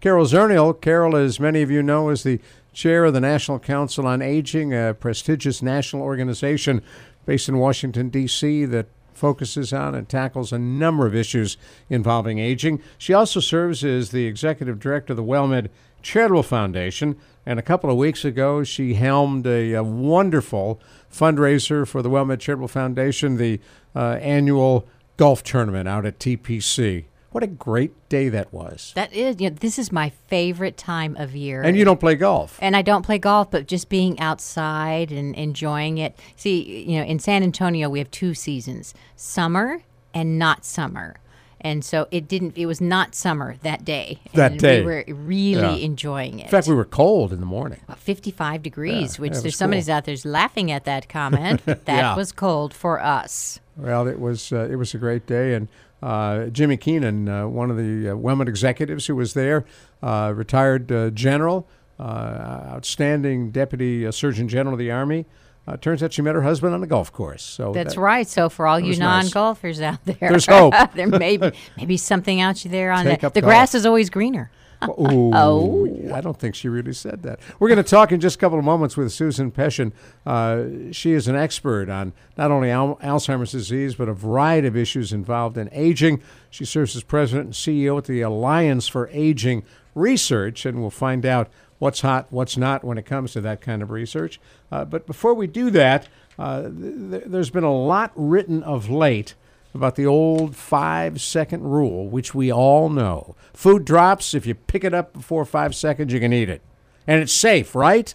Carol Zernial. Carol, as many of you know, is the chair of the National Council on Aging, a prestigious national organization based in Washington, D.C., that focuses on and tackles a number of issues involving aging. She also serves as the executive director of the WellMed Charitable Foundation. And a couple of weeks ago, she helmed a, a wonderful fundraiser for the WellMed Charitable Foundation, the uh, annual golf tournament out at TPC. What a great day that was. That is, you know, this is my favorite time of year. And you don't play golf. And I don't play golf, but just being outside and enjoying it. See, you know, in San Antonio, we have two seasons summer and not summer. And so it didn't, it was not summer that day. That and day. We were really Yeah. enjoying it. In fact, we were cold in the morning. About 55 degrees, Yeah, which yeah, it was there's somebody's out there's laughing at that comment. that Yeah. was cold for us. Well, it was uh, it was a great day, and uh, Jimmie Keenan, uh, one of the uh, executives who was there, uh, retired uh, general, uh, outstanding deputy uh, surgeon general of the army. Uh, turns out she met her husband on a golf course. So That's that- right. So for all you non-golfers out there, There's hope. there may be maybe something out there on Take the, the grass is always greener. Ooh, Oh. I don't think she really said that. We're going to talk in just a couple of moments with Susan Peschin. Uh, she is an expert on not only al- Alzheimer's disease, but a variety of issues involved in aging. She serves as president and CEO at the Alliance for Aging Research, and we'll find out what's hot, what's not when it comes to that kind of research. Uh, but before we do that, uh, th- there's been a lot written of late about the old five second rule, which we all know. Food drops, if you pick it up before five seconds, you can eat it. And it's safe, right?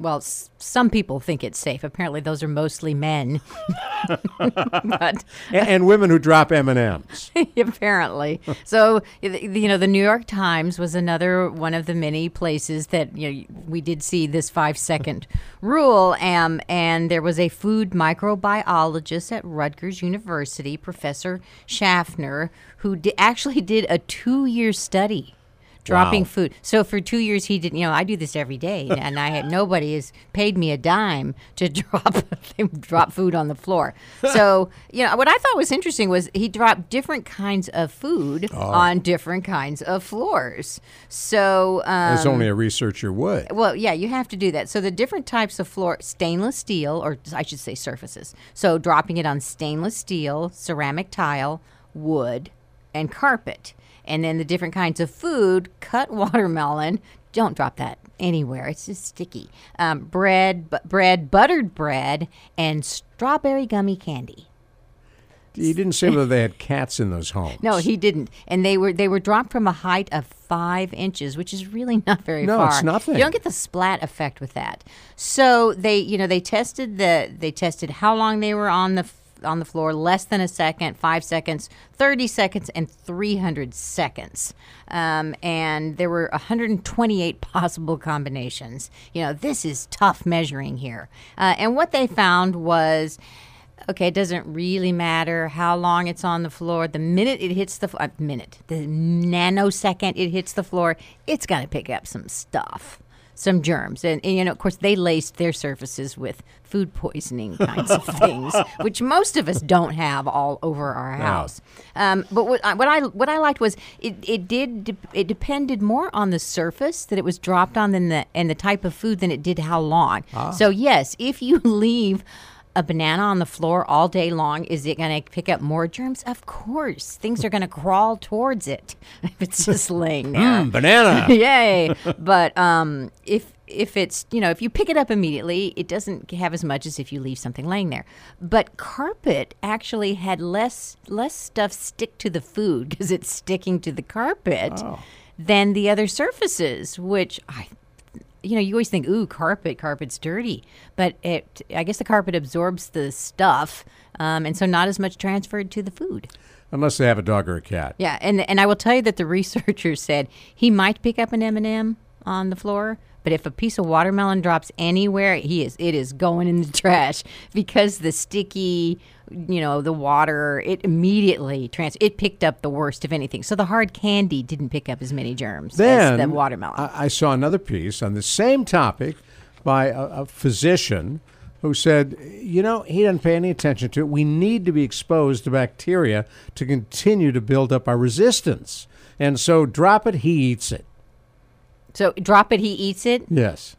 Well, s- some people think it's safe. Apparently, those are mostly men. but A- and women who drop M&Ms. apparently, so you know, the New York Times was another one of the many places that you know we did see this five second rule. Um, and there was a food microbiologist at Rutgers University, Professor Schaffner, who di- actually did a two year study. Dropping Wow. food. So for two years, he didn't. You know, I do this every day, and I had nobody has paid me a dime to drop drop food on the floor. So you know, what I thought was interesting was he dropped different kinds of food Oh. on different kinds of floors. So um, As only a researcher would. well, yeah, you have to do that. So the different types of floor, stainless steel, or I should say surfaces. So dropping it on stainless steel, ceramic tile, wood, and carpet. And then the different kinds of food, cut watermelon. Don't drop that anywhere. It's just sticky. Um, bread, bu- bread, buttered bread, and strawberry gummy candy. He didn't say whether they had cats in those homes. No, he didn't. And they were they were dropped from a height of five inches, which is really not very No, far. it's nothing. You don't get the splat effect with that. So they, you know, they tested the they tested how long they were on the on the floor, less than a second, five seconds, thirty seconds, and three hundred seconds. Um, and there were 128 possible combinations. You know, this is tough measuring here. Uh, and what they found was okay, it doesn't really matter how long it's on the floor. The minute it hits the uh, minute, the nanosecond it hits the floor, it's going to pick up some stuff, some germs, and, and you know, of course, they laced their surfaces with food poisoning kinds of things, which most of us don't have all over our house. Um, but what I, what I what I liked was it, it did de- it depended more on the surface that it was dropped on than the and the type of food than it did how long. So yes, if you leave a banana on the floor all day long, is it going to pick up more germs? Of course. Things are going to crawl towards it if it's just laying there. Mm, banana. Yay. But um, if if it's you know if you pick it up immediately, it doesn't have as much as if you leave something laying there. But carpet actually had less less stuff stick to the food because it's sticking to the carpet than the other surfaces, which I you know, you always think, ooh, carpet, carpet's dirty. But it, I guess the carpet absorbs the stuff, um, and so not as much transferred to the food. unless they have a dog or a cat. Yeah, and and I will tell you that the researchers said he might pick up an M and m on the floor, but if a piece of watermelon drops anywhere, he is it is going in the trash because the sticky, you know, the water it immediately trans it picked up the worst of anything. So the hard candy didn't pick up as many germs Then as the watermelon. I, I saw another piece on the same topic by a, a physician who said, you know, he doesn't pay any attention to it. We need to be exposed to bacteria to continue to build up our resistance. And so drop it, he eats it. So drop it, he eats it. Yes.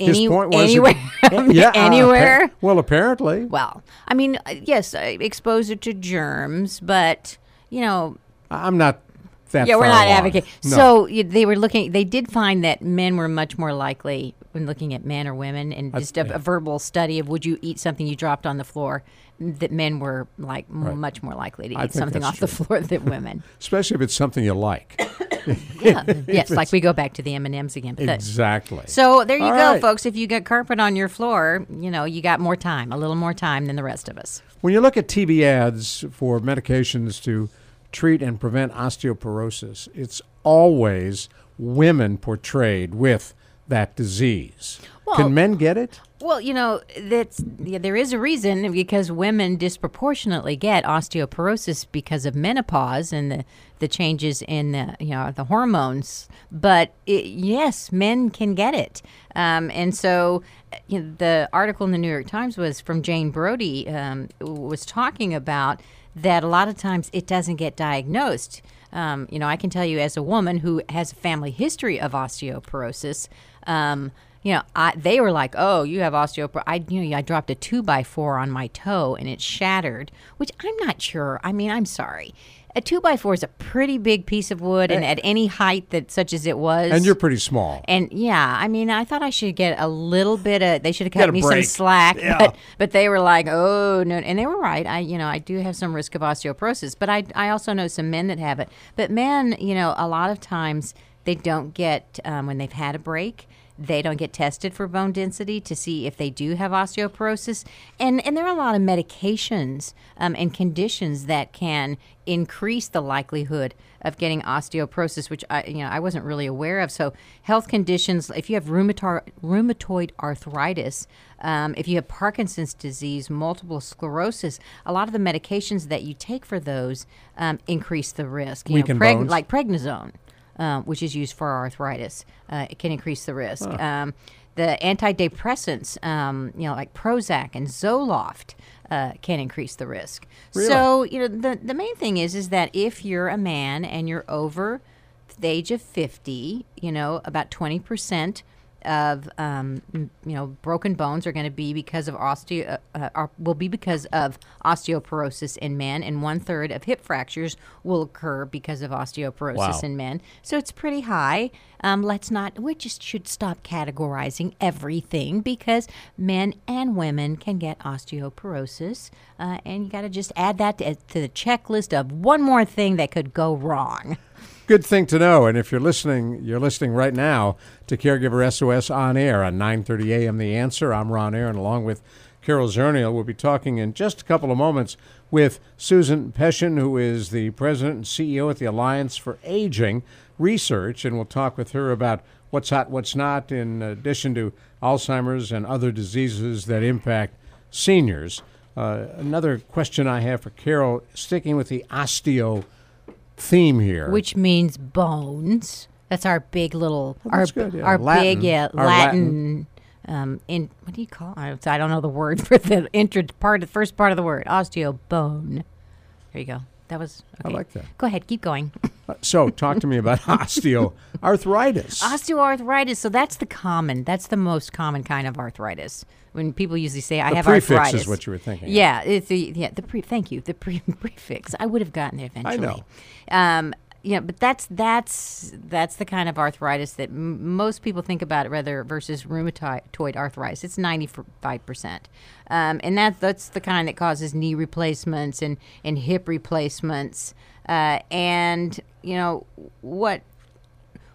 Any, was it- anywhere, yeah, uh, anywhere. appa- well, apparently. well, I mean, uh, yes, uh, exposure to germs, but you know, I'm not that yeah, we're not along. advocating. No. So they were looking. They did find that men were much more likely when looking at men or women, and just a, a verbal study of would you eat something you dropped on the floor. That men were like m much more likely to I eat something off the floor than women. especially if it's something you like. yeah, yes, like we go back to the M and M's again. That- exactly. so there you All go, right. folks. If you got carpet on your floor, you know you got more time, a little more time than the rest of us. When you look at TV ads for medications to treat and prevent osteoporosis, it's always women portrayed with that disease. Well- Can men get it? Well, you know, that's yeah, there is a reason because women disproportionately get osteoporosis because of menopause and the, the changes in the you know the hormones. But it, yes, men can get it, um, and so you know, the article in the New York Times was from Jane Brody um, was talking about that a lot of times it doesn't get diagnosed. Um, you know, I can tell you as a woman who has a family history of osteoporosis. Um, you know, I, they were like, "Oh, you have osteoporosis." I, you know, I dropped a two by four on my toe and it shattered. Which I'm not sure. I mean, I'm sorry. A two by four is a pretty big piece of wood, and at any height that such as it was, And you're pretty small. and yeah, I mean, I thought I should get a little bit of. They should have cut me break. some slack, Yeah. but but they were like, oh no, and they were right. I you know I do have some risk of osteoporosis, but I I also know some men that have it. But men, you know, a lot of times they don't get um, when they've had a break. They don't get tested for bone density to see if they do have osteoporosis, and and there are a lot of medications um, and conditions that can increase the likelihood of getting osteoporosis, which I you know I wasn't really aware of. So health conditions, if you have rheumatoid rheumatoid arthritis, um, if you have Parkinson's disease, multiple sclerosis, a lot of the medications that you take for those um, increase the risk. You Weaken know, preg- bones. like prednisone, um, which is used for arthritis, uh, it can increase the risk. Um, the antidepressants, um, you know, like Prozac and Zoloft, uh, can increase the risk. So, you know, the the main thing is is that if you're a man and you're over the age of 50, you know, about 20% of um, you know broken bones are going to be because of osteo uh, uh, are, will be because of osteoporosis in men, and one third of hip fractures will occur because of osteoporosis Wow. in men. So it's pretty high. Um, let's not. We just should stop categorizing everything because men and women can get osteoporosis, uh, and you got to just add that to, to the checklist of one more thing that could go wrong. Good thing to know. And if you're listening, you're listening right now to Caregiver SOS on air on 9:30 a.m. The Answer. I'm Ron Aaron, along with Carol Zernial. We'll be talking in just a couple of moments with Susan Peschin, who is the president and CEO at the Alliance for Aging Research, and we'll talk with her about what's hot, what's not, in addition to Alzheimer's and other diseases that impact seniors. Uh, another question I have for Carol, sticking with the osteo theme here. which means bones. That's our big little our good, yeah. our Latin. big yeah Our Latin. Um, in what do you call? I I don't know the word for the intro part, the first part of the word, osteobone. There you go. That was. Okay. like that. Go ahead, keep going. Uh, so, talk to me about osteoarthritis. Osteoarthritis. So that's the common. That's the most common kind of arthritis. When people usually say, "I The have prefix is arthritis," what you were thinking of. Yeah, it's the yeah the pre. Thank you. The pre prefix. I would have gotten there eventually. I know. Um, you know, but that's that's that's the kind of arthritis that m- most people think about rather versus rheumatoid arthritis. It's ninety five percent, um, and that that's the kind that causes knee replacements and and hip replacements. Uh, and you know what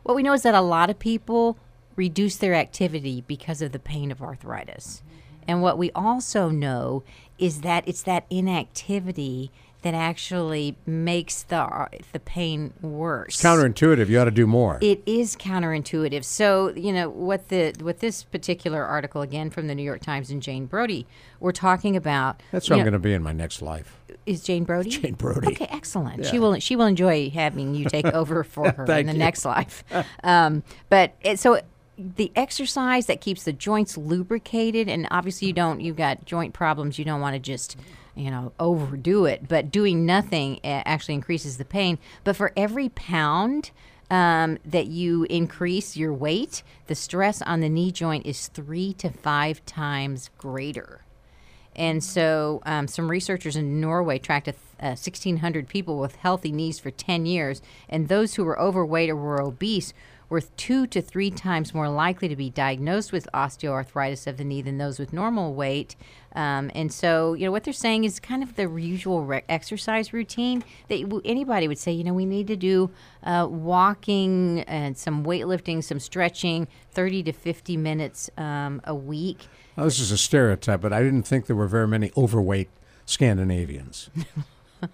what we know is that a lot of people reduce their activity because of the pain of arthritis. And what we also know is that it's that inactivity that actually makes the the pain worse. It's counterintuitive. You ought to do more. It is counterintuitive. So you know what the what this particular article again from the New York Times and Jane Brody we're talking about. That's what I'm going to be in my next life. Is Jane Brody? Jane Brody. Okay, excellent. Yeah. She will she will enjoy having you take over for her in the you. next life. Um, but it, so the exercise that keeps the joints lubricated, and obviously you don't you've got joint problems. You don't want to just you know, overdo it. But doing nothing eh, actually increases the pain. But for every pound um, that you increase your weight, the stress on the knee joint is three to five times greater. And so, um, some researchers in Norway tracked a th- uh, 1,600 people with healthy knees for 10 years, and those who were overweight or were obese were two to three times more likely to be diagnosed with osteoarthritis of the knee than those with normal weight. Um, and so, you know, what they're saying is kind of the usual re- exercise routine that anybody would say, you know, we need to do uh, walking and some weightlifting, some stretching, 30 to 50 minutes um, a week. Now, this is a stereotype, but I didn't think there were very many overweight Scandinavians.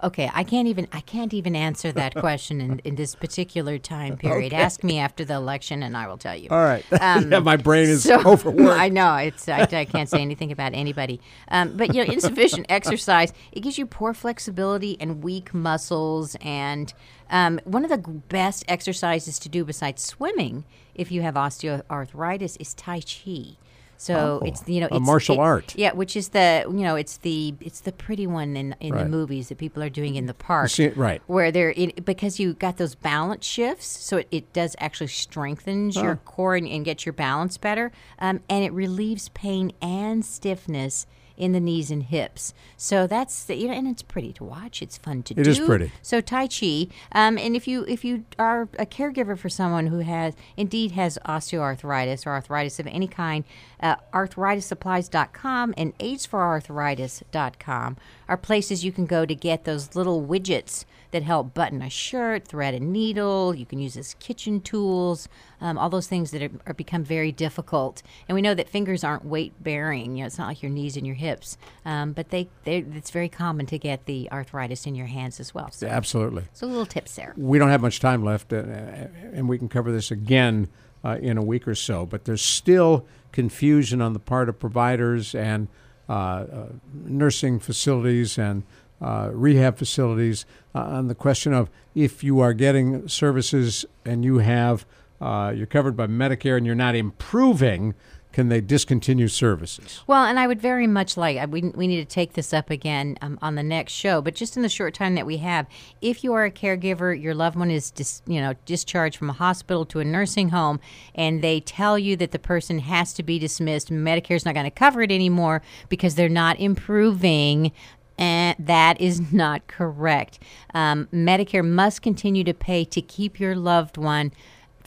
Okay, I can't even I can't even answer that question in, in this particular time period. Okay. Ask me after the election, and I will tell you. All right. Um, yeah, my brain is so, overworked. I know it's I, I, can't say anything about anybody. Um, but you know, insufficient exercise it gives you poor flexibility and weak muscles. And um, one of the best exercises to do besides swimming, if you have osteoarthritis, is Tai Chi. So oh, it's you know a it's, martial it, art. Yeah, which is the you know it's the it's the pretty one in in right. the movies that people are doing in the park. See, right. Where they're it, because you got those balance shifts, so it, it does actually strengthens oh. your core and, and get your balance better, um, and it relieves pain and stiffness in the knees and hips. So that's the, you know, and it's pretty to watch. It's fun to it do. It is pretty. So Tai Chi, um, and if you if you are a caregiver for someone who has indeed has osteoarthritis or arthritis of any kind, uh, arthritissupplies.com and aidsforarthritis.com are places you can go to get those little widgets that help button a shirt, thread a needle. You can use as kitchen tools, um, all those things that are, are, become very difficult. And we know that fingers aren't weight bearing. You know, it's not like your knees and your hips, um, but they it's very common to get the arthritis in your hands as well. So, Absolutely. So little tips there. We don't have much time left, uh, and we can cover this again uh, in a week or so. But there's still confusion on the part of providers and uh, uh nursing facilities and uh, rehab facilities uh, on the question of if you are getting services and you have uh, you're covered by Medicare and you're not improving, can they discontinue services? Well, and I would very much like we, we need to take this up again um, on the next show. But just in the short time that we have, if you are a caregiver, your loved one is dis, you know discharged from a hospital to a nursing home, and they tell you that the person has to be dismissed, Medicare's not going to cover it anymore because they're not improving and that is not correct. Um, Medicare must continue to pay to keep your loved one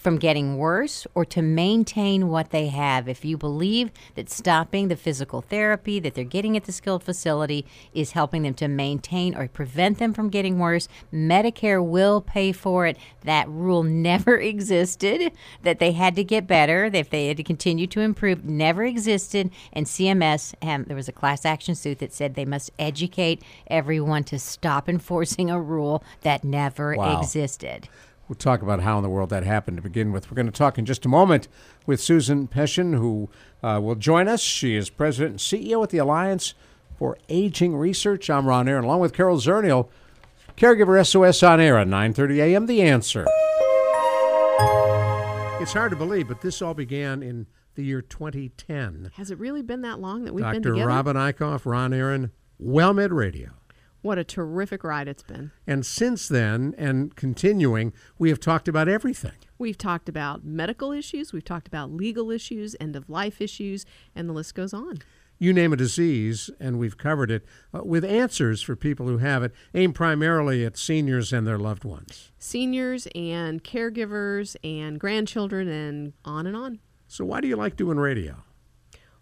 from getting worse or to maintain what they have. If you believe that stopping the physical therapy that they're getting at the skilled facility is helping them to maintain or prevent them from getting worse, Medicare will pay for it. That rule never existed, that they had to get better, if they had to continue to improve, never existed. And CMS, um, there was a class action suit that said they must educate everyone to stop enforcing a rule that never wow. existed. We'll talk about how in the world that happened to begin with. We're going to talk in just a moment with Susan Peschin, who uh, will join us. She is president and CEO at the Alliance for Aging Research. I'm Ron Aaron, along with Carol Zernial, Caregiver SOS on air at 9:30 a.m. The Answer. It's hard to believe, but this all began in the year 2010. Has it really been that long that we've Dr. been together? Dr. Robin Eichhoff, Ron Aaron, WellMed Radio. What a terrific ride it's been. And since then, and continuing, we have talked about everything. We've talked about medical issues, we've talked about legal issues, end of life issues, and the list goes on. You name a disease, and we've covered it uh, with answers for people who have it, aimed primarily at seniors and their loved ones. Seniors and caregivers and grandchildren, and on and on. So, why do you like doing radio?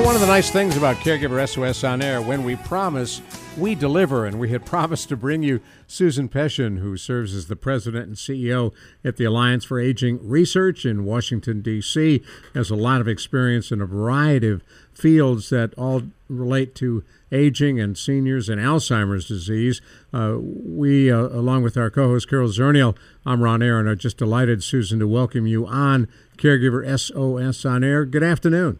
Well, one of the nice things about Caregiver SOS on air, when we promise, we deliver. And we had promised to bring you Susan Peschin, who serves as the president and CEO at the Alliance for Aging Research in Washington, D.C., has a lot of experience in a variety of fields that all relate to aging and seniors and Alzheimer's disease. Uh, we, uh, along with our co host Carol Zernial, I'm Ron Aaron, are just delighted, Susan, to welcome you on Caregiver SOS on air. Good afternoon.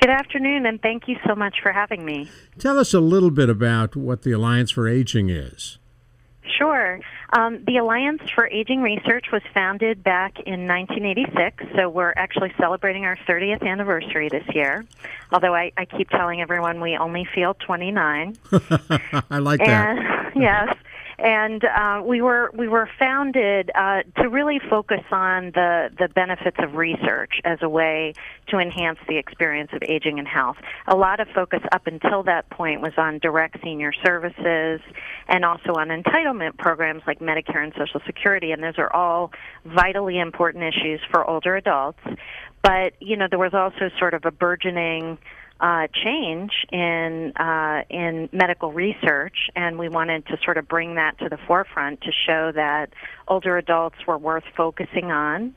Good afternoon, and thank you so much for having me. Tell us a little bit about what the Alliance for Aging is. Sure. Um, the Alliance for Aging Research was founded back in 1986, so we're actually celebrating our 30th anniversary this year. Although I, I keep telling everyone we only feel 29. I like that. Yes and uh, we were we were founded uh, to really focus on the the benefits of research as a way to enhance the experience of aging and health. A lot of focus up until that point was on direct senior services and also on entitlement programs like Medicare and Social Security, and those are all vitally important issues for older adults. But you know there was also sort of a burgeoning uh, change in uh, in medical research, and we wanted to sort of bring that to the forefront to show that older adults were worth focusing on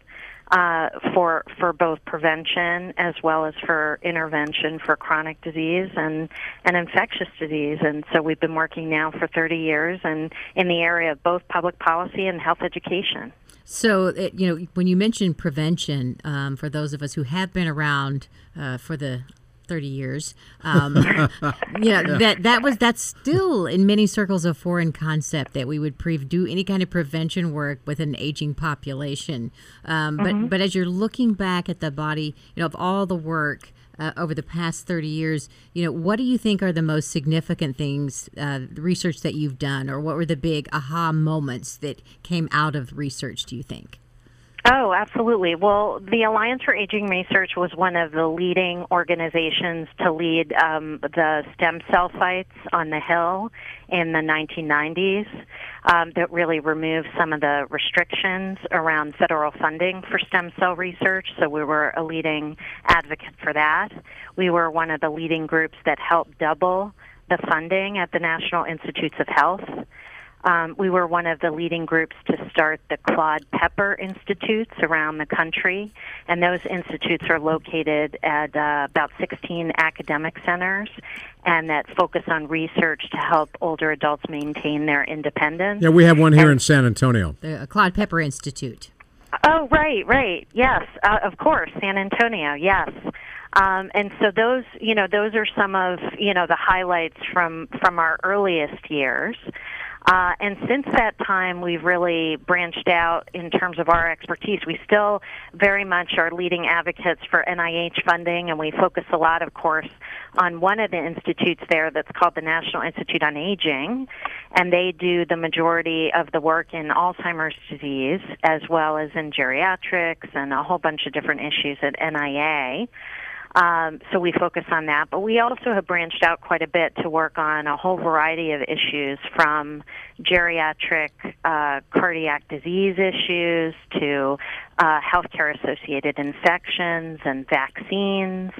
uh, for for both prevention as well as for intervention for chronic disease and and infectious disease. And so we've been working now for 30 years, and in the area of both public policy and health education. So, it, you know, when you mention prevention, um, for those of us who have been around uh, for the 30 years. Um, yeah, that that was that's still in many circles a foreign concept that we would pre- do any kind of prevention work with an aging population. Um, mm-hmm. But but as you're looking back at the body, you know, of all the work. Uh, over the past 30 years, you know, what do you think are the most significant things, uh, research that you've done, or what were the big aha moments that came out of research, do you think? Oh, absolutely. Well, the Alliance for Aging Research was one of the leading organizations to lead um, the stem cell sites on the Hill in the 1990s um, that really removed some of the restrictions around federal funding for stem cell research. So we were a leading advocate for that. We were one of the leading groups that helped double the funding at the National Institutes of Health. Um, we were one of the leading groups to start the Claude Pepper Institutes around the country, and those institutes are located at uh, about 16 academic centers and that focus on research to help older adults maintain their independence. Yeah, we have one here and, in San Antonio. The Claude Pepper Institute. Oh, right, right. Yes, uh, of course, San Antonio. Yes. Um, and so those, you know, those are some of, you know, the highlights from from our earliest years. Uh, and since that time, we've really branched out in terms of our expertise. We still very much are leading advocates for NIH funding, and we focus a lot, of course, on one of the institutes there that's called the National Institute on Aging, and they do the majority of the work in Alzheimer's disease as well as in geriatrics and a whole bunch of different issues at NIA. Um, so we focus on that. But we also have branched out quite a bit to work on a whole variety of issues from geriatric uh, cardiac disease issues to uh, healthcare associated infections and vaccines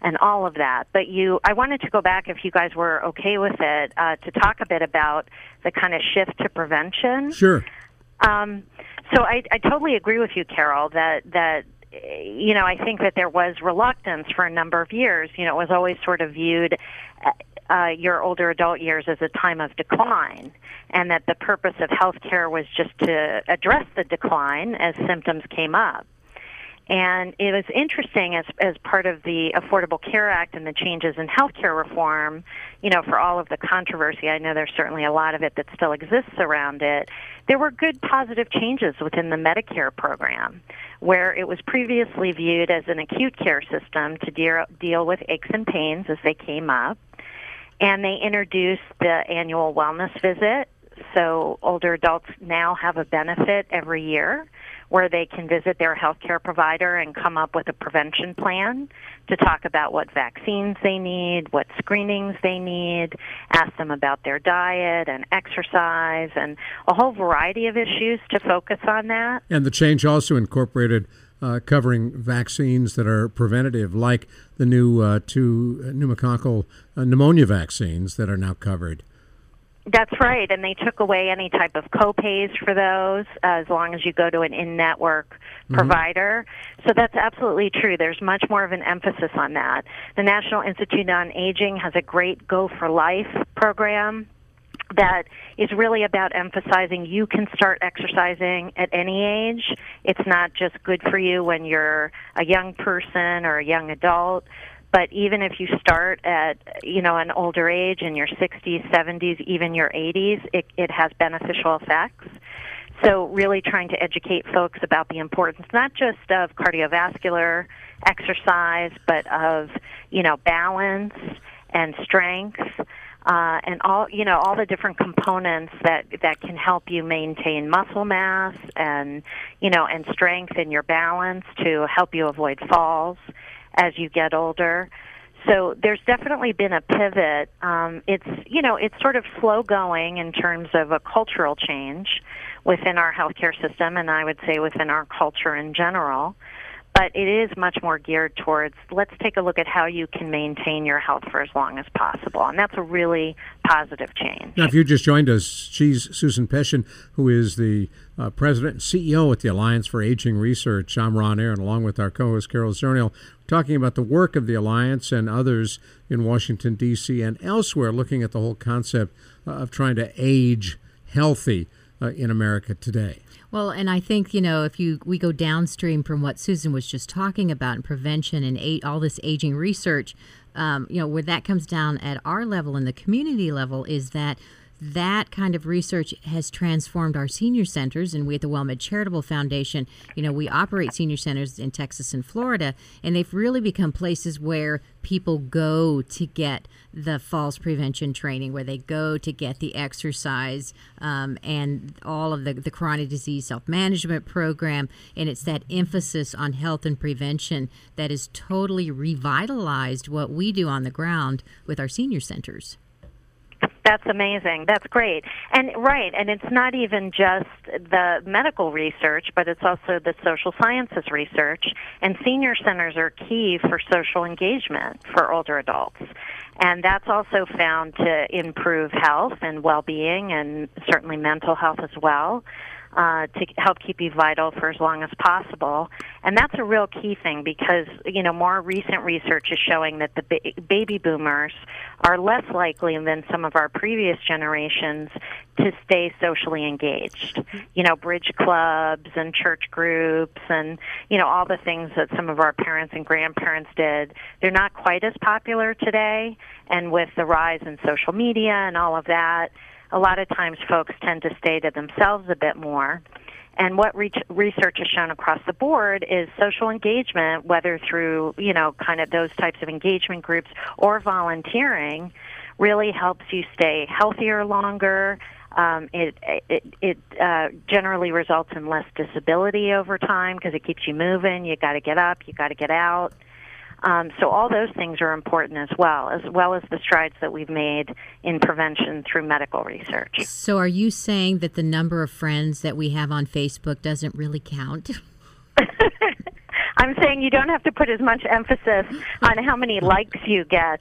and all of that. But you, I wanted to go back, if you guys were okay with it, uh, to talk a bit about the kind of shift to prevention. Sure. Um, so I, I totally agree with you, Carol, that that you know, I think that there was reluctance for a number of years. You know, it was always sort of viewed uh, your older adult years as a time of decline, and that the purpose of healthcare was just to address the decline as symptoms came up. And it was interesting as as part of the Affordable Care Act and the changes in healthcare reform, you know, for all of the controversy, I know there's certainly a lot of it that still exists around it. There were good positive changes within the Medicare program, where it was previously viewed as an acute care system to deal, deal with aches and pains as they came up. And they introduced the annual wellness visit, so older adults now have a benefit every year where they can visit their healthcare provider and come up with a prevention plan to talk about what vaccines they need, what screenings they need, ask them about their diet and exercise, and a whole variety of issues to focus on that. And the change also incorporated uh, covering vaccines that are preventative, like the new uh, two pneumococcal uh, pneumonia vaccines that are now covered. That's right, and they took away any type of copays for those as long as you go to an in-network mm-hmm. provider. So that's absolutely true. There's much more of an emphasis on that. The National Institute on Aging has a great Go for Life program that is really about emphasizing you can start exercising at any age. It's not just good for you when you're a young person or a young adult, but even if you start at you know an older age in your 60s, 70s, even your 80s, it, it has beneficial effects. So really trying to educate folks about the importance not just of cardiovascular exercise, but of you know balance and strength uh, and all you know all the different components that that can help you maintain muscle mass and you know and strength and your balance to help you avoid falls as you get older. So there's definitely been a pivot. Um, it's you know it's sort of slow going in terms of a cultural change within our healthcare system, and I would say within our culture in general but it is much more geared towards let's take a look at how you can maintain your health for as long as possible. And that's a really positive change. Now, if you just joined us, she's Susan Peschin, who is the uh, president and CEO at the Alliance for Aging Research. I'm Ron Aaron, along with our co host Carol Zernial, talking about the work of the Alliance and others in Washington, D.C. and elsewhere, looking at the whole concept uh, of trying to age healthy uh, in America today. Well, and I think you know if you we go downstream from what Susan was just talking about in prevention and all this aging research, um, you know where that comes down at our level and the community level is that that kind of research has transformed our senior centers and we at the WellMed Charitable Foundation, you know, we operate senior centers in Texas and Florida and they've really become places where people go to get the falls prevention training, where they go to get the exercise um, and all of the, the chronic disease self management program. And it's that emphasis on health and prevention that has totally revitalized what we do on the ground with our senior centers. That's amazing. That's great. And right, and it's not even just the medical research, but it's also the social sciences research. And senior centers are key for social engagement for older adults. And that's also found to improve health and well-being and certainly mental health as well uh, to help keep you vital for as long as possible. And that's a real key thing because, you know, more recent research is showing that the ba- baby boomers are less likely than some of our previous generations to stay socially engaged. You know, bridge clubs and church groups and, you know, all the things that some of our parents and grandparents did. They're not quite as popular today. And with the rise in social media and all of that, a lot of times folks tend to stay to themselves a bit more. And what re- research has shown across the board is social engagement, whether through, you know, kind of those types of engagement groups or volunteering, really helps you stay healthier longer. Um, it it, it uh, generally results in less disability over time because it keeps you moving. You got to get up. You got to get out. Um, so all those things are important as well, as well as the strides that we've made in prevention through medical research. So are you saying that the number of friends that we have on Facebook doesn't really count? I'm saying you don't have to put as much emphasis on how many likes you get.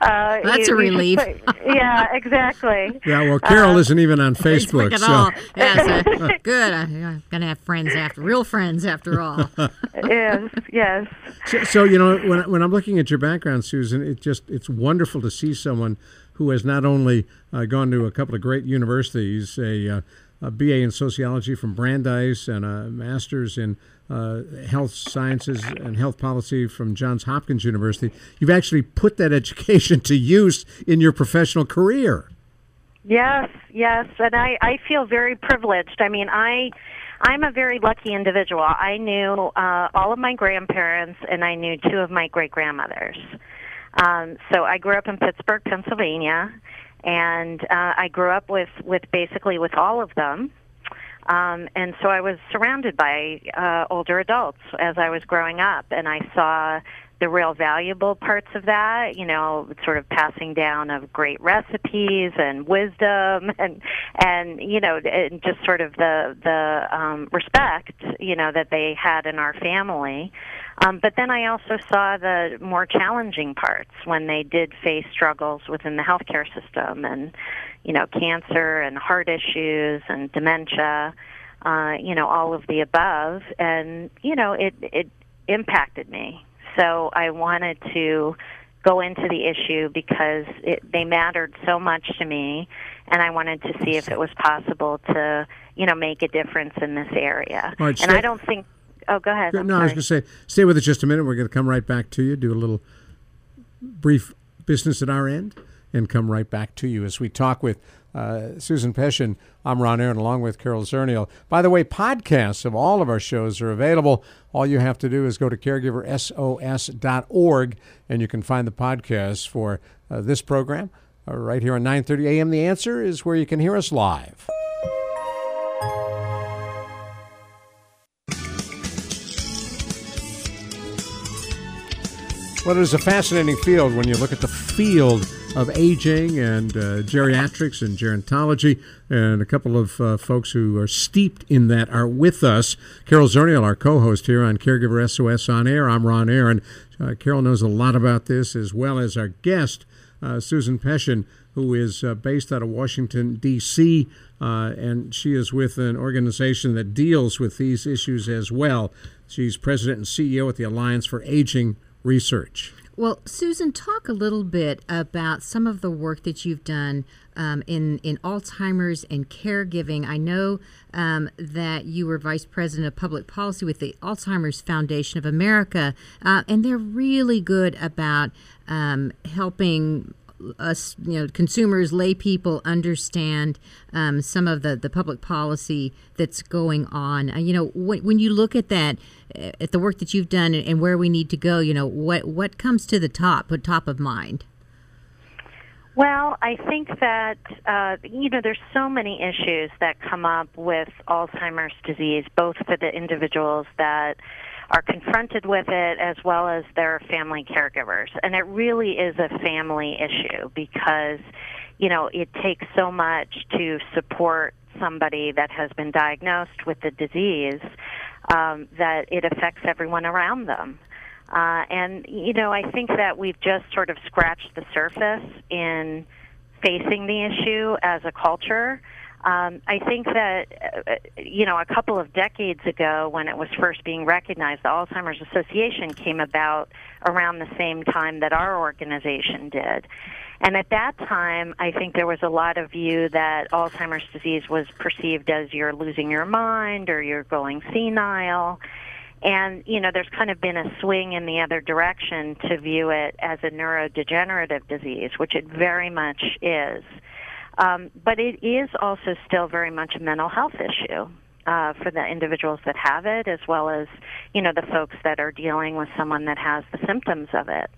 Uh, That's you, a relief. Put, yeah, exactly. Yeah, well, Carol uh, isn't even on Facebook. Facebook at so. all. Yeah, so, good. I'm gonna have friends after real friends after all. yes, yes. So, so, you know, when when I'm looking at your background, Susan, it just it's wonderful to see someone who has not only uh, gone to a couple of great universities, a, uh, a BA in sociology from Brandeis and a master's in uh, health sciences and health policy from Johns Hopkins University. You've actually put that education to use in your professional career. Yes, yes, and I, I feel very privileged. I mean, I I'm a very lucky individual. I knew uh, all of my grandparents, and I knew two of my great grandmothers. Um, so I grew up in Pittsburgh, Pennsylvania, and uh, I grew up with with basically with all of them. Um, and so I was surrounded by uh, older adults as I was growing up, and I saw the real valuable parts of that, you know, sort of passing down of great recipes and wisdom and and you know, and just sort of the the um respect, you know, that they had in our family. Um, but then I also saw the more challenging parts when they did face struggles within the healthcare system and, you know, cancer and heart issues and dementia, uh, you know, all of the above. And, you know, it, it impacted me. So I wanted to go into the issue because it, they mattered so much to me, and I wanted to see if it was possible to, you know, make a difference in this area. Right, and I don't think. Oh, go ahead. I'm no, I was going to say, stay with us just a minute. We're going to come right back to you, do a little brief business at our end, and come right back to you as we talk with uh, Susan Peschin. I'm Ron Aaron, along with Carol Zernial. By the way, podcasts of all of our shows are available. All you have to do is go to caregiversos.org, and you can find the podcasts for uh, this program uh, right here on 9:30 a.m. The Answer is where you can hear us live. Well, it is a fascinating field when you look at the field of aging and uh, geriatrics and gerontology. And a couple of uh, folks who are steeped in that are with us. Carol Zernial, our co host here on Caregiver SOS On Air. I'm Ron Aaron. Uh, Carol knows a lot about this, as well as our guest, uh, Susan Peschin, who is uh, based out of Washington, D.C., uh, and she is with an organization that deals with these issues as well. She's president and CEO at the Alliance for Aging Research. Well, Susan, talk a little bit about some of the work that you've done um, in in Alzheimer's and caregiving. I know um, that you were vice president of public policy with the Alzheimer's Foundation of America, uh, and they're really good about um, helping us, you know, consumers, lay people understand um, some of the, the public policy that's going on. Uh, you know, when, when you look at that, uh, at the work that you've done and, where we need to go, you know, what what comes to the top, what top of mind? Well, I think that uh, you know there's so many issues that come up with Alzheimer's disease, both for the individuals that are confronted with it as well as their family caregivers, and it really is a family issue because you know it takes so much to support somebody that has been diagnosed with the disease um, that it affects everyone around them. Uh, and, you know, I think that we've just sort of scratched the surface in facing the issue as a culture. Um, I think that, uh, you know, a couple of decades ago when it was first being recognized, the Alzheimer's Association came about around the same time that our organization did. And at that time, I think there was a lot of view that Alzheimer's disease was perceived as you're losing your mind or you're going senile. And, you know, there's kind of been a swing in the other direction to view it as a neurodegenerative disease, which it very much is. Um, but it is also still very much a mental health issue. Uh, for the individuals that have it, as well as you know the folks that are dealing with someone that has the symptoms of it.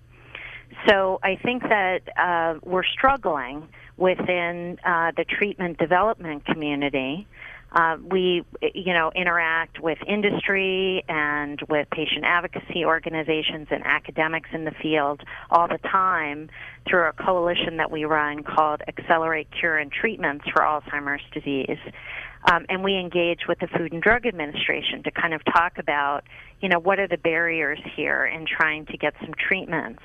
So I think that uh, we're struggling within uh, the treatment development community. Uh, we, you know, interact with industry and with patient advocacy organizations and academics in the field all the time through a coalition that we run called Accelerate Cure and Treatments for Alzheimer's Disease. Um, and we engage with the Food and Drug Administration to kind of talk about, you know, what are the barriers here in trying to get some treatments.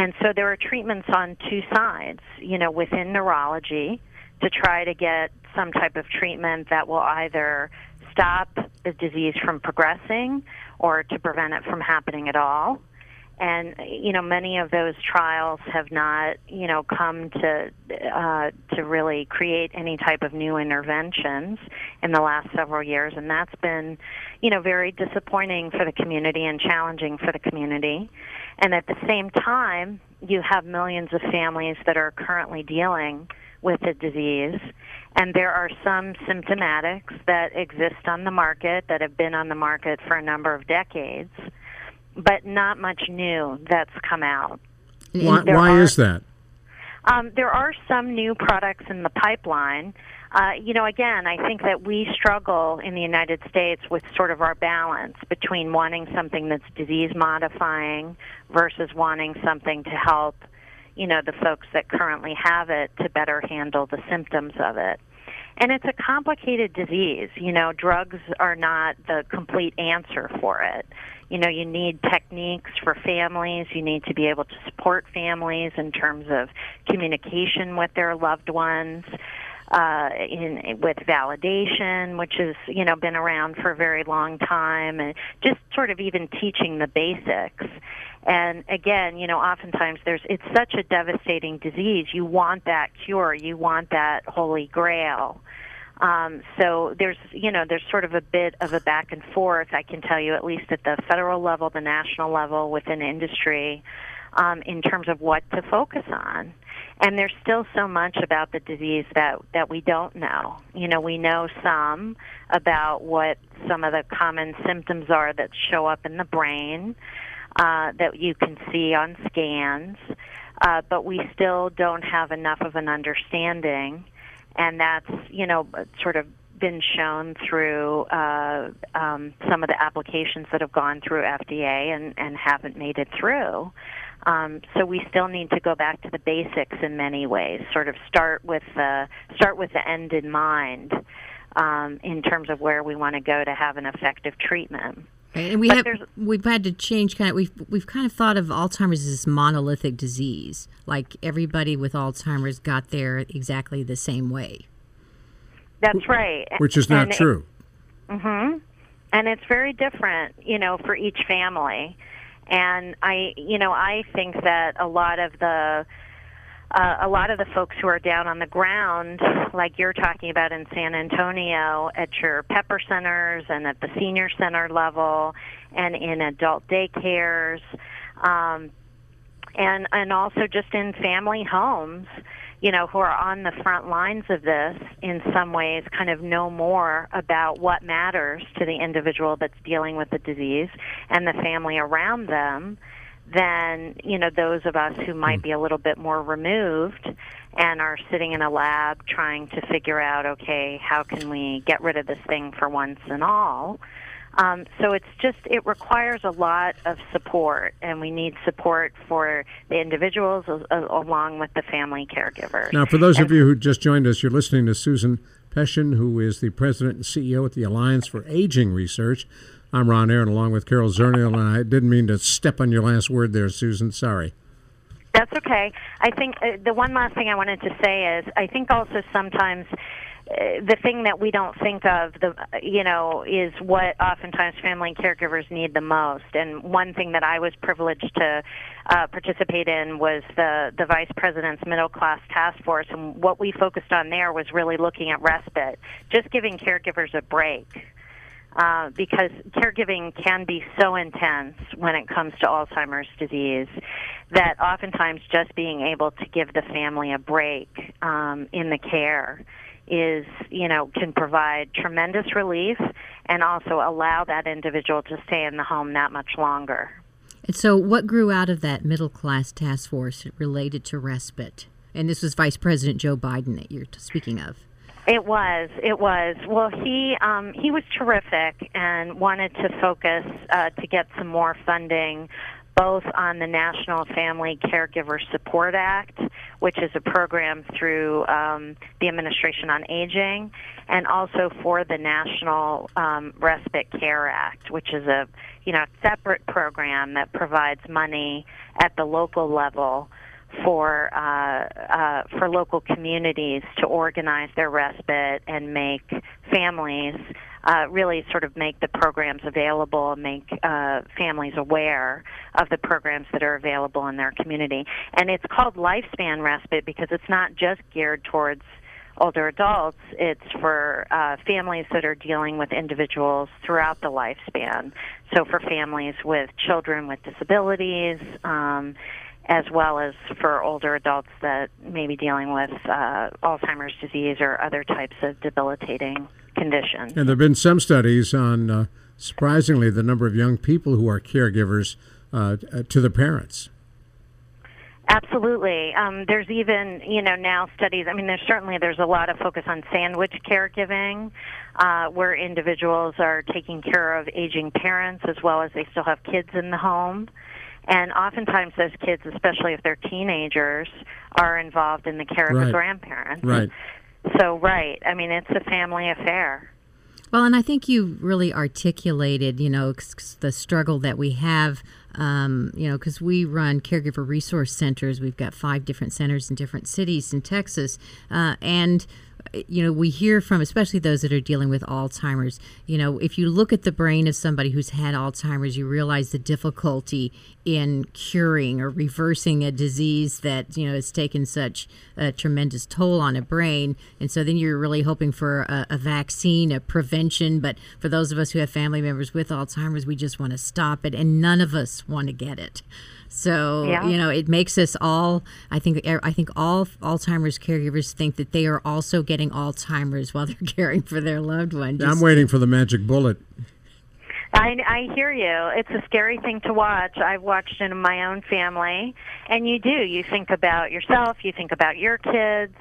And so there are treatments on two sides, you know, within neurology to try to get some type of treatment that will either stop the disease from progressing or to prevent it from happening at all. And you know, many of those trials have not, you know, come to uh, to really create any type of new interventions in the last several years, and that's been, you know, very disappointing for the community and challenging for the community. And at the same time, you have millions of families that are currently dealing with the disease. And there are some symptomatics that exist on the market that have been on the market for a number of decades, but not much new that's come out. Why, why are- is that? Um, there are some new products in the pipeline, uh, you know, again, I think that we struggle in the United States with sort of our balance between wanting something that's disease modifying versus wanting something to help, you know, the folks that currently have it to better handle the symptoms of it. And it's a complicated disease. You know, drugs are not the complete answer for it. You know, you need techniques for families. You need to be able to support families in terms of communication with their loved ones uh, in with validation, which has you know been around for a very long time, and just sort of even teaching the basics. And again, you know, oftentimes there's it's such a devastating disease. You want that cure. You want that holy grail. Um, so there's, you know, there's sort of a bit of a back and forth. I can tell you, at least at the federal level, the national level, within industry, um, in terms of what to focus on and there's still so much about the disease that that we don't know. You know, we know some about what some of the common symptoms are that show up in the brain uh, that you can see on scans, uh, but we still don't have enough of an understanding, and that's you know sort of been shown through uh, um, some of the applications that have gone through FDA and, and haven't made it through. Um, so we still need to go back to the basics in many ways. Sort of start with the start with the end in mind um, in terms of where we want to go to have an effective treatment. And we but have we've had to change kind of we've we've kind of thought of Alzheimer's as this monolithic disease, like everybody with Alzheimer's got there exactly the same way. That's right. Which is not and true. mhm. And it's very different, you know, for each family. And I, you know, I think that a lot of the uh, a lot of the folks who are down on the ground, like you're talking about in San Antonio, at your pepper centers and at the senior center level, and in adult daycares, um, and and also just in family homes, you know, who are on the front lines of this in some ways kind of know more about what matters to the individual that's dealing with the disease and the family around them than, you know, those of us who might hmm. be a little bit more removed and are sitting in a lab trying to figure out, okay, how can we get rid of this thing for once and all? Um, so it's just it requires a lot of support, and we need support for the individuals as, as, along with the family caregivers. Now, for those and, of you who just joined us, you're listening to Susan Peschin, who is the president and CEO at the Alliance for Aging Research. I'm Ron Aaron, along with Carol Zernial, and I didn't mean to step on your last word there, Susan. Sorry. That's okay. I think uh, the one last thing I wanted to say is I think also sometimes the thing that we don't think of the you know is what oftentimes family and caregivers need the most. And one thing that i was privileged to uh, participate in was the the vice president's middle class task force. And what we focused on there was really looking at respite just giving caregivers a break uh, because caregiving can be so intense when it comes to Alzheimer's disease that oftentimes just being able to give the family a break um, in the care is, you know, can provide tremendous relief and also allow that individual to stay in the home that much longer. And so, what grew out of that middle class task force related to respite? And this was Vice President Joe Biden that you're speaking of. It was. It was. Well, he um, he was terrific and wanted to focus uh, to get some more funding both on the National Family Caregiver Support Act, which is a program through um, the Administration on Aging, and also for the National um, Respite Care Act, which is a you know separate program that provides money at the local level for uh, uh, for local communities to organize their respite and make families uh, really sort of make the programs available and make uh, families aware of the programs that are available in their community. And it's called lifespan respite because it's not just geared towards older adults, it's for uh, families that are dealing with individuals throughout the lifespan. So for families with children with disabilities, um, as well as for older adults that may be dealing with uh, Alzheimer's disease or other types of debilitating conditions. And there have been some studies on, uh, surprisingly, the number of young people who are caregivers uh, to the parents. Absolutely. Um, there's even, you know, now studies. I mean, there's certainly there's a lot of focus on sandwich caregiving, uh, where individuals are taking care of aging parents as well as they still have kids in the home. And oftentimes, those kids, especially if they're teenagers, are involved in the care of Right. the grandparents. Right. So, right. I mean, it's a family affair. Well, and I think you really articulated, you know, the struggle that we have, um, you know, because we run caregiver resource centers. We've got five different centers in different cities in Texas, uh, and you know, we hear from especially those that are dealing with Alzheimer's. You know, if you look at the brain of somebody who's had Alzheimer's, you realize the difficulty in curing or reversing a disease that you know has taken such a tremendous toll on a brain. And so then you're really hoping for a, a vaccine, a prevention. But for those of us who have family members with Alzheimer's, we just want to stop it, and none of us want to get it. So Yeah. you know, it makes us all. I think I think all Alzheimer's caregivers think that they are also getting Alzheimer's while they're caring for their loved one. I'm waiting for the magic bullet. I, I hear you. It's a scary thing to watch. I've watched it in my own family, and you do. You think about yourself. You think about your kids.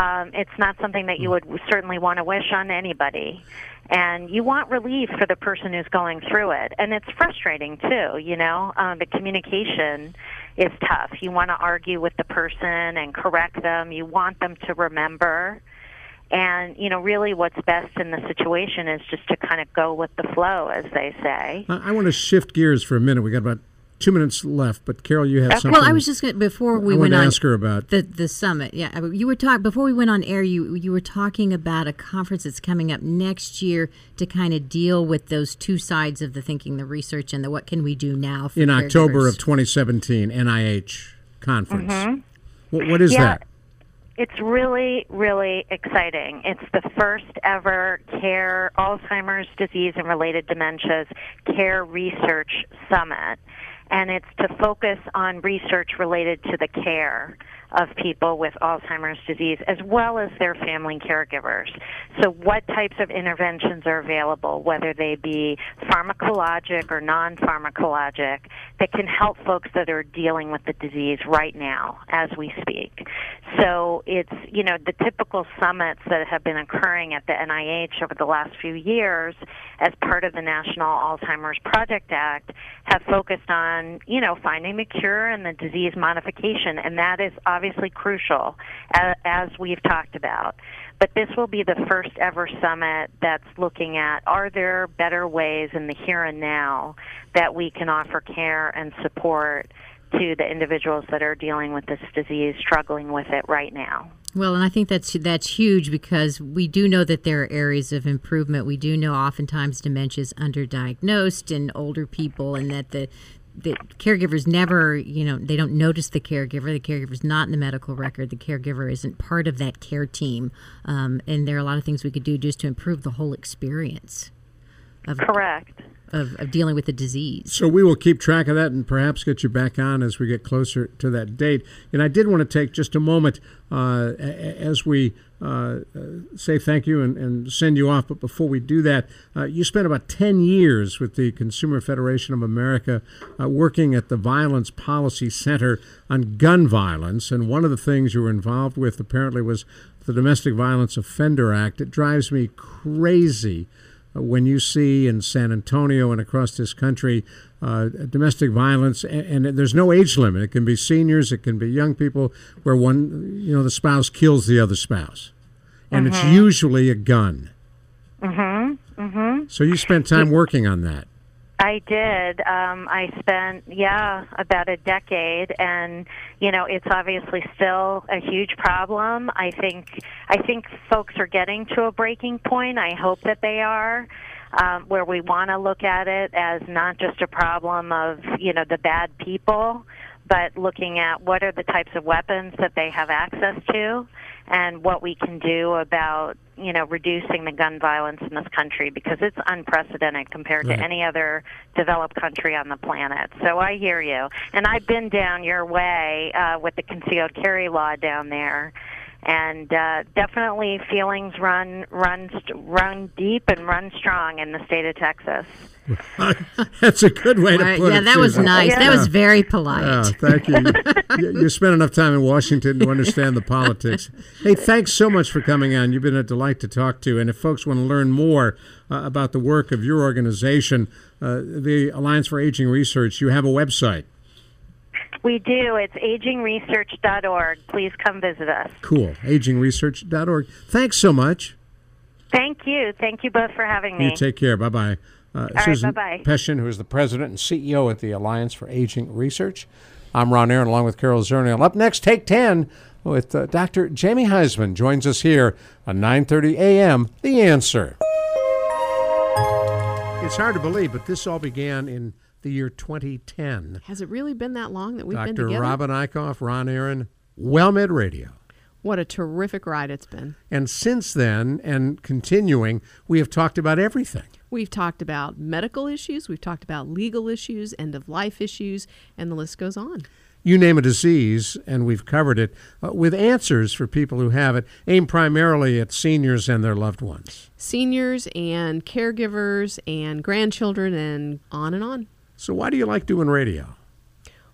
Um, it's not something that you would certainly want to wish on anybody, and you want relief for the person who's going through it. And it's frustrating too. You know, um, the communication is tough. You want to argue with the person and correct them. You want them to remember. And, you know, really what's best in the situation is just to kind of go with the flow, as they say. I, I want to shift gears for a minute. We got about two minutes left, but Carol, you have something. Well, I was just gonna, before we I went to on ask her about. the the summit. Yeah, you were talking before we went on air. You you were talking about a conference that's coming up next year to kind of deal with those two sides of the thinking, the research, and the what can we do now for in October caregivers. of 2017 NIH conference. What, what is Mm-hmm. Yeah. that? It's really, really exciting. It's the first ever CARE Alzheimer's disease and related dementias CARE Research Summit. And it's to focus on research related to the care of people with Alzheimer's disease as well as their family caregivers. So, what types of interventions are available, whether they be pharmacologic or non pharmacologic, that can help folks that are dealing with the disease right now as we speak. So, it's, you know, the typical summits that have been occurring at the NIH over the last few years as part of the National Alzheimer's Project Act have focused on, you know, finding the cure and the disease modification, and that is obviously crucial, a- as we've talked about. But this will be the first ever summit that's looking at are there better ways in the here and now that we can offer care and support to the individuals that are dealing with this disease, struggling with it right now. Well, and I think that's that's huge because we do know that there are areas of improvement. We do know oftentimes dementia is underdiagnosed in older people, and that the the caregivers never, you know, they don't notice the caregiver. The caregiver's not in the medical record. The caregiver isn't part of that care team, um, and there are a lot of things we could do just to improve the whole experience of Correct. Of, of dealing with the disease. So we will keep track of that and perhaps get you back on as we get closer to that date. And I did want to take just a moment uh, as we uh, uh, say thank you and, and send you off. But before we do that, uh, you spent about 10 years with the Consumer Federation of America uh, working at the Violence Policy Center on gun violence. And one of the things you were involved with apparently was the Domestic Violence Offender Act. It drives me crazy when you see in San Antonio and across this country uh, domestic violence, and, and there's no age limit. It can be seniors, it can be young people, where one, you know, the spouse kills the other spouse, and it's usually a gun. Mm-hmm. Mm-hmm. So you spent time working on that. I did. Um, I spent, yeah, about a decade, and you know, it's obviously still a huge problem. I think, I think folks are getting to a breaking point. I hope that they are, um, where we want to look at it as not just a problem of you know the bad people, but looking at what are the types of weapons that they have access to, and what we can do about you know reducing the gun violence in this country because it's unprecedented compared Right. to any other developed country on the planet. So I hear you, and I've been down your way uh, with the concealed carry law down there. and uh, definitely feelings run run run deep and run strong in the state of Texas. That's a good way to put yeah, it. Yeah, that was Susan. nice. That was very polite. Oh, thank you. you. You spent enough time in Washington to understand the politics. Hey, thanks so much for coming on. You've been a delight to talk to. And if folks want to learn more uh, about the work of your organization, uh, the Alliance for Aging Research, you have a website. We do. It's agingresearch.org. Please come visit us. Cool. Agingresearch.org. Thanks so much. Thank you. Thank you both for having me. You take care. Bye bye. Uh, right, Susan bye-bye. Peschin, who is the president and CEO at the Alliance for Aging Research. I'm Ron Aaron, along with Carol Zernial. Up next, Take 10 with uh, Dr. Jamie Huysman joins us here on 9.30 a.m. The Answer. It's hard to believe, but this all began in the year 2010. Has it really been that long that we've been together? Dr. Robin Eichhoff, Ron Aaron, WellMed Radio. What a terrific ride it's been. And since then, and continuing, we have talked about everything. We've talked about medical issues, we've talked about legal issues, end of life issues, and the list goes on. you name a disease, and we've covered it uh, with answers for people who have it, aimed primarily at seniors and their loved ones. Seniors and caregivers and grandchildren and on and on. So, why do you like doing radio?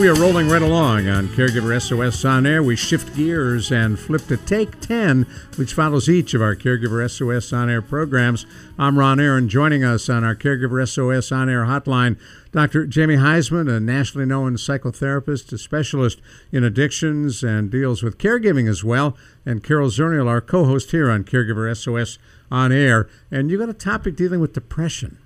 We are rolling right along on Caregiver SOS On Air. We shift gears and flip to Take 10, which follows each of our Caregiver SOS On Air programs. I'm Ron Aaron. Joining us on our Caregiver SOS On Air hotline, Dr. Jamie Huysman, a nationally known psychotherapist, a specialist in addictions, and deals with caregiving as well. And Carol Zernial, our co host here on Caregiver SOS On Air. And you've got a topic dealing with depression.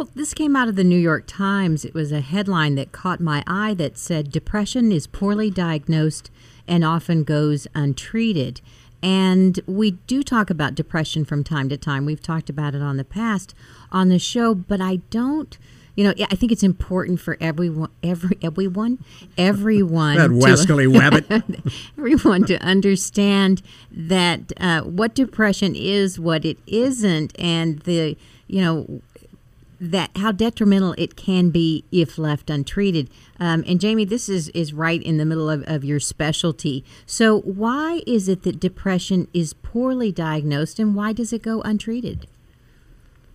Well, this came out of the New York Times. It was a headline that caught my eye that said depression is poorly diagnosed and often goes untreated. And we do talk about depression from time to time. We've talked about it on the past on the show, but I don't. You know, I think it's important for everyone, every everyone, everyone, That wascally wabbit. everyone to understand that uh, what depression is, what it isn't, and the you know that how detrimental it can be if left untreated. Um, and Jamie, this is is right in the middle of, of your specialty. So why is it that depression is poorly diagnosed, and why does it go untreated?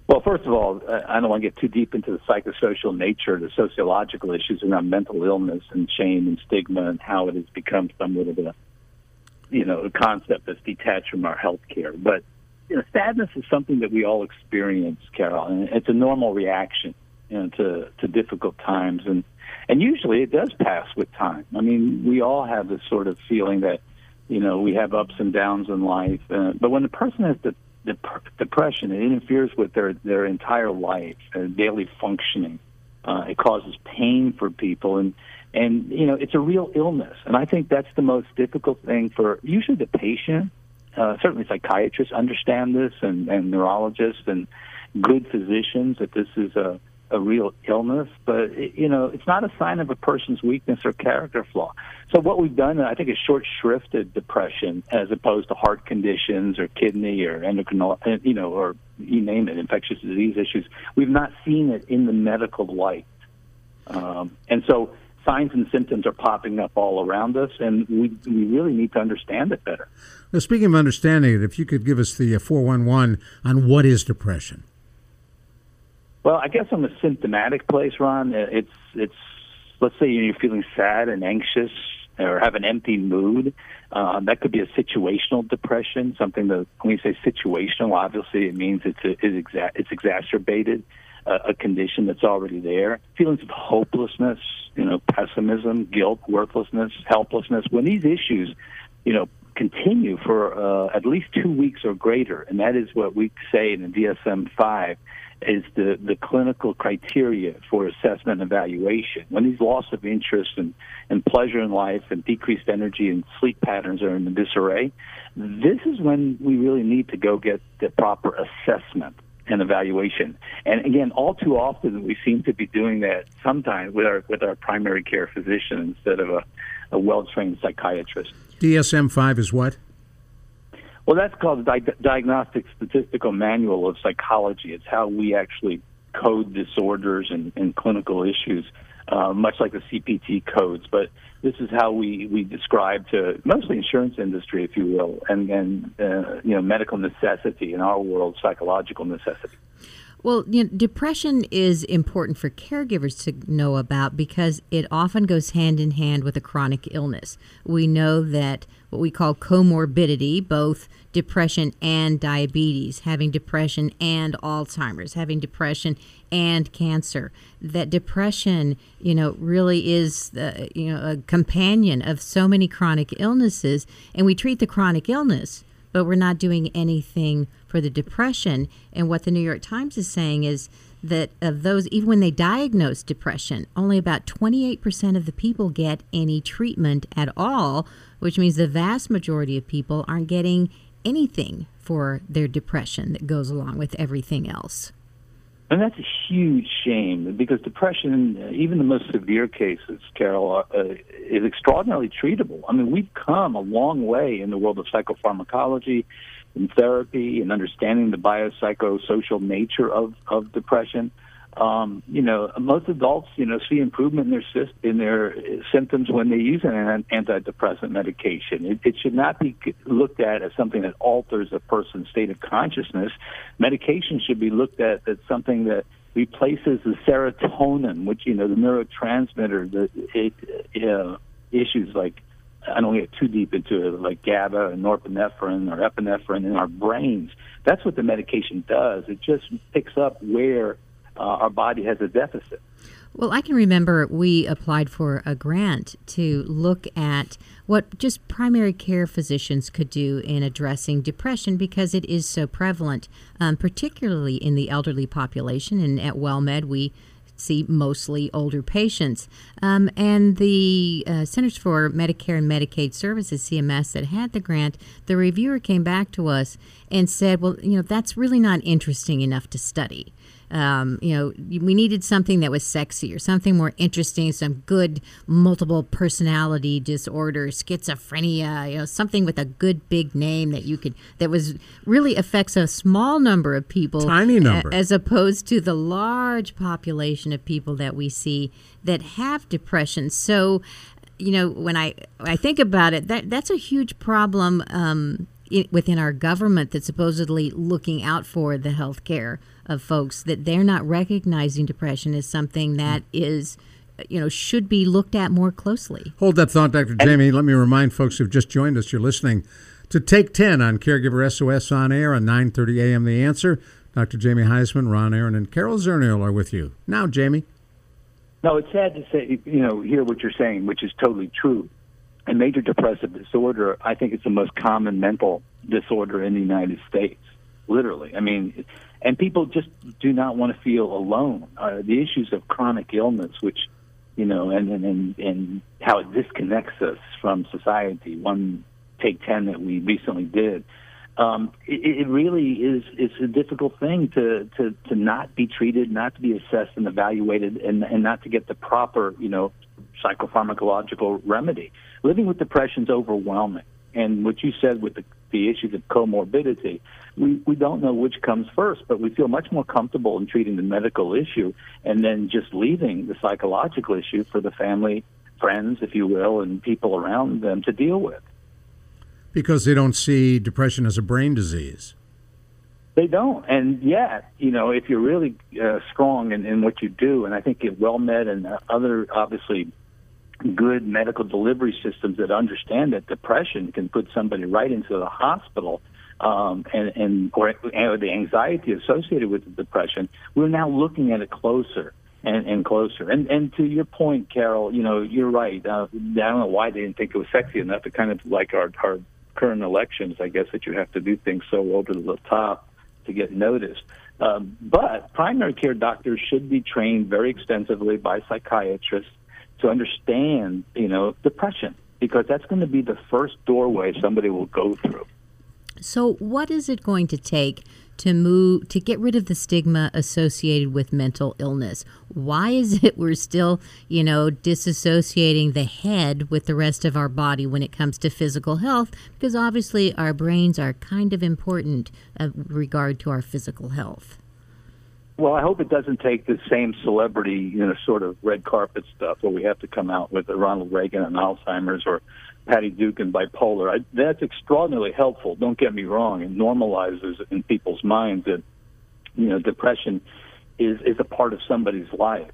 Well, first of all, I don't want to get too deep into the psychosocial nature, the sociological issues around mental illness and shame and stigma and how it has become somewhat of a, you know, a concept that's detached from our health care. But you know, sadness is something that we all experience, Carol, and it's a normal reaction you know, to to difficult times, and and usually it does pass with time. I mean, we all have this sort of feeling that you know we have ups and downs in life, uh, but when the person has the dep- depression, it interferes with their their entire life, their daily functioning. Uh, it causes pain for people, and and you know it's a real illness. And I think that's the most difficult thing for usually the patient. Uh, certainly, psychiatrists understand this, and, and neurologists and good physicians that this is a a real illness, but you know it's not a sign of a person's weakness or character flaw. So what we've done, I think, is short-shrifted depression as opposed to heart conditions or kidney or endocrine, you know, or you name it, infectious disease issues. We've not seen it in the medical light, um, and so signs and symptoms are popping up all around us, and we we really need to understand it better. Now, speaking of understanding it, if you could give us the uh, 411 on what is depression. Well, I guess I'm a symptomatic place, Ron, uh, it's it's let's say you're feeling sad and anxious or have an empty mood. Uh, that could be a situational depression. Something that when we say situational, obviously it means it's a, it's, exa- it's exacerbated uh, a condition that's already there. Feelings of hopelessness, you know, pessimism, guilt, worthlessness, helplessness. When these issues, you know, continue for uh, at least two weeks or greater, and that is what we say in the DSM-5 is the, the clinical criteria for assessment and evaluation. When these loss of interest and, and pleasure in life and decreased energy and sleep patterns are in disarray, this is when we really need to go get the proper assessment and evaluation. And again, all too often we seem to be doing that sometimes with our with our primary care physician instead of a, a well trained psychiatrist. DSM five is what? Well, that's called the Di- Diagnostic Statistical Manual of Psychology. It's how we actually code disorders and, and clinical issues, uh, much like the CPT codes. But this is how we, we describe to mostly insurance industry, if you will, and, and uh, you know medical necessity in our world, psychological necessity. Well, you know, depression is important for caregivers to know about because it often goes hand in hand with a chronic illness. We know that what we call comorbidity, both depression and diabetes, having depression and Alzheimer's, having depression and cancer, that depression, you know, really is, the, you know, a companion of so many chronic illnesses, and we treat the chronic illness but we're not doing anything for the depression. And what the New York Times is saying is that of those, even when they diagnose depression, only about 28% of the people get any treatment at all, which means the vast majority of people aren't getting anything for their depression that goes along with everything else. And that's a huge shame because depression, uh, even the most severe cases, Carol, uh, is extraordinarily treatable. I mean, we've come a long way in the world of psychopharmacology and therapy and understanding the biopsychosocial nature of, of depression um, you know, most adults, you know, see improvement in their in their symptoms when they use an antidepressant medication. It, it should not be looked at as something that alters a person's state of consciousness. Medication should be looked at as something that replaces the serotonin, which you know, the neurotransmitter, the it, uh, issues like I don't get too deep into it, like GABA and norepinephrine or epinephrine in our brains. That's what the medication does. It just picks up where uh, our body has a deficit. Well, I can remember we applied for a grant to look at what just primary care physicians could do in addressing depression because it is so prevalent, um, particularly in the elderly population. And at WellMed, we see mostly older patients. Um, and the uh, Centers for Medicare and Medicaid Services, CMS, that had the grant, the reviewer came back to us and said, well, you know, that's really not interesting enough to study um, you know, we needed something that was sexy or something more interesting, some good multiple personality disorder, schizophrenia, you know, something with a good big name that you could, that was really affects a small number of people. Tiny number. A, as opposed to the large population of people that we see that have depression. So, you know, when I, I think about it, that that's a huge problem um, within our government that's supposedly looking out for the health care of folks that they're not recognizing depression as something that is you know should be looked at more closely. Hold that thought, Dr. Jamie. Let me remind folks who've just joined us, you're listening to Take 10 on Caregiver SOS on air on 9:30 a.m. The Answer. Dr. Jamie Huysman Ron Aaron, and Carol Zernial are with you now. Jamie. No, it's sad to say, you know, hear what you're saying, which is totally true. And major depressive disorder, I think it's the most common mental disorder in the United States. Literally, I mean, and people just do not want to feel alone. Uh, the issues of chronic illness, which you know, and and and, and how it disconnects us from society. One take ten that we recently did. Um, it, it really is it's a difficult thing to, to to not be treated, not to be assessed and evaluated, and and not to get the proper you know psychopharmacological remedy. Living with depression is overwhelming, and what you said with the the issues of comorbidity, we, we don't know which comes first, but we feel much more comfortable in treating the medical issue and then just leaving the psychological issue for the family, friends, if you will, and people around them to deal with. Because they don't see depression as a brain disease. They don't, and yet, you know, if you're really uh, strong in, in what you do, and I think at WellMed and other obviously good medical delivery systems that understand that depression can put somebody right into the hospital um, and, and or, or the anxiety associated with the depression, we're now looking at it closer and, and closer. And and to your point, Carol, you know, you're right. Uh, I don't know why they didn't think it was sexy enough. It kind of like our our current elections, I guess that you have to do things so over the top to get noticed. Um, but primary care doctors should be trained very extensively by psychiatrists to understand, you know, depression because that's going to be the first doorway somebody will go through. So, what is it going to take to move to get rid of the stigma associated with mental illness? Why is it we're still, you know, disassociating the head with the rest of our body when it comes to physical health? Because obviously our brains are kind of important uh, regard to our physical health. Well, I hope it doesn't take the same celebrity, you know, sort of red carpet stuff where we have to come out with Ronald Reagan and Alzheimer's or Patty Duke and bipolar. I, that's extraordinarily helpful. Don't get me wrong. It normalizes in people's minds that you know depression is is a part of somebody's life.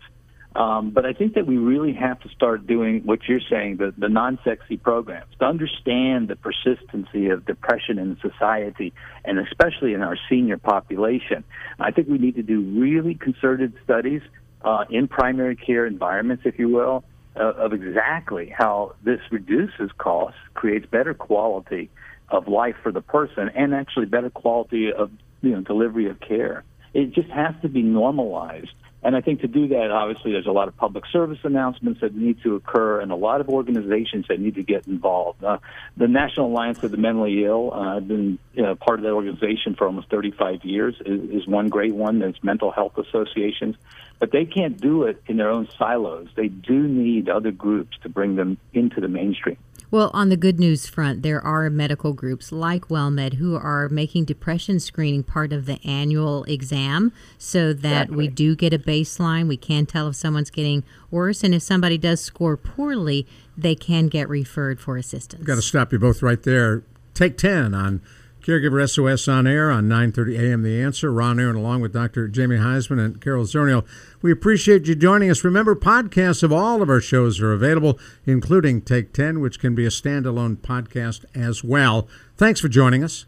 Um, but I think that we really have to start doing what you're saying, the, the non-sexy programs, to understand the persistency of depression in society, and especially in our senior population. I think we need to do really concerted studies uh, in primary care environments, if you will, uh, of exactly how this reduces costs, creates better quality of life for the person, and actually better quality of you know delivery of care. It just has to be normalized. And I think to do that, obviously, there's a lot of public service announcements that need to occur and a lot of organizations that need to get involved. Uh, the National Alliance of the Mentally Ill, uh, I've been you know, part of that organization for almost 35 years, is, is one great one. There's mental health associations but they can't do it in their own silos. They do need other groups to bring them into the mainstream. Well, on the good news front, there are medical groups like WellMed who are making depression screening part of the annual exam so that exactly. we do get a baseline. We can tell if someone's getting worse. And if somebody does score poorly, they can get referred for assistance. Got to stop you both right there. Take 10 on Caregiver SOS on air on 9:30 a.m. The Answer. Ron Aaron, along with Dr. Jamie Huysman and Carol Zernial. We appreciate you joining us. Remember, podcasts of all of our shows are available, including Take 10, which can be a standalone podcast as well. Thanks for joining us.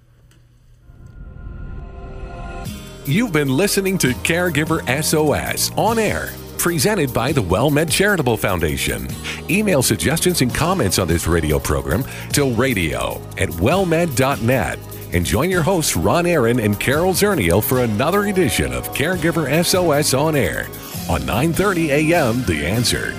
You've been listening to Caregiver SOS on air presented by the WellMed Charitable Foundation. Email suggestions and comments on this radio program to radio at wellmed.net and join your hosts Ron Aaron and Carol Zernial for another edition of Caregiver SOS on Air on 9:30 a.m. The Answer.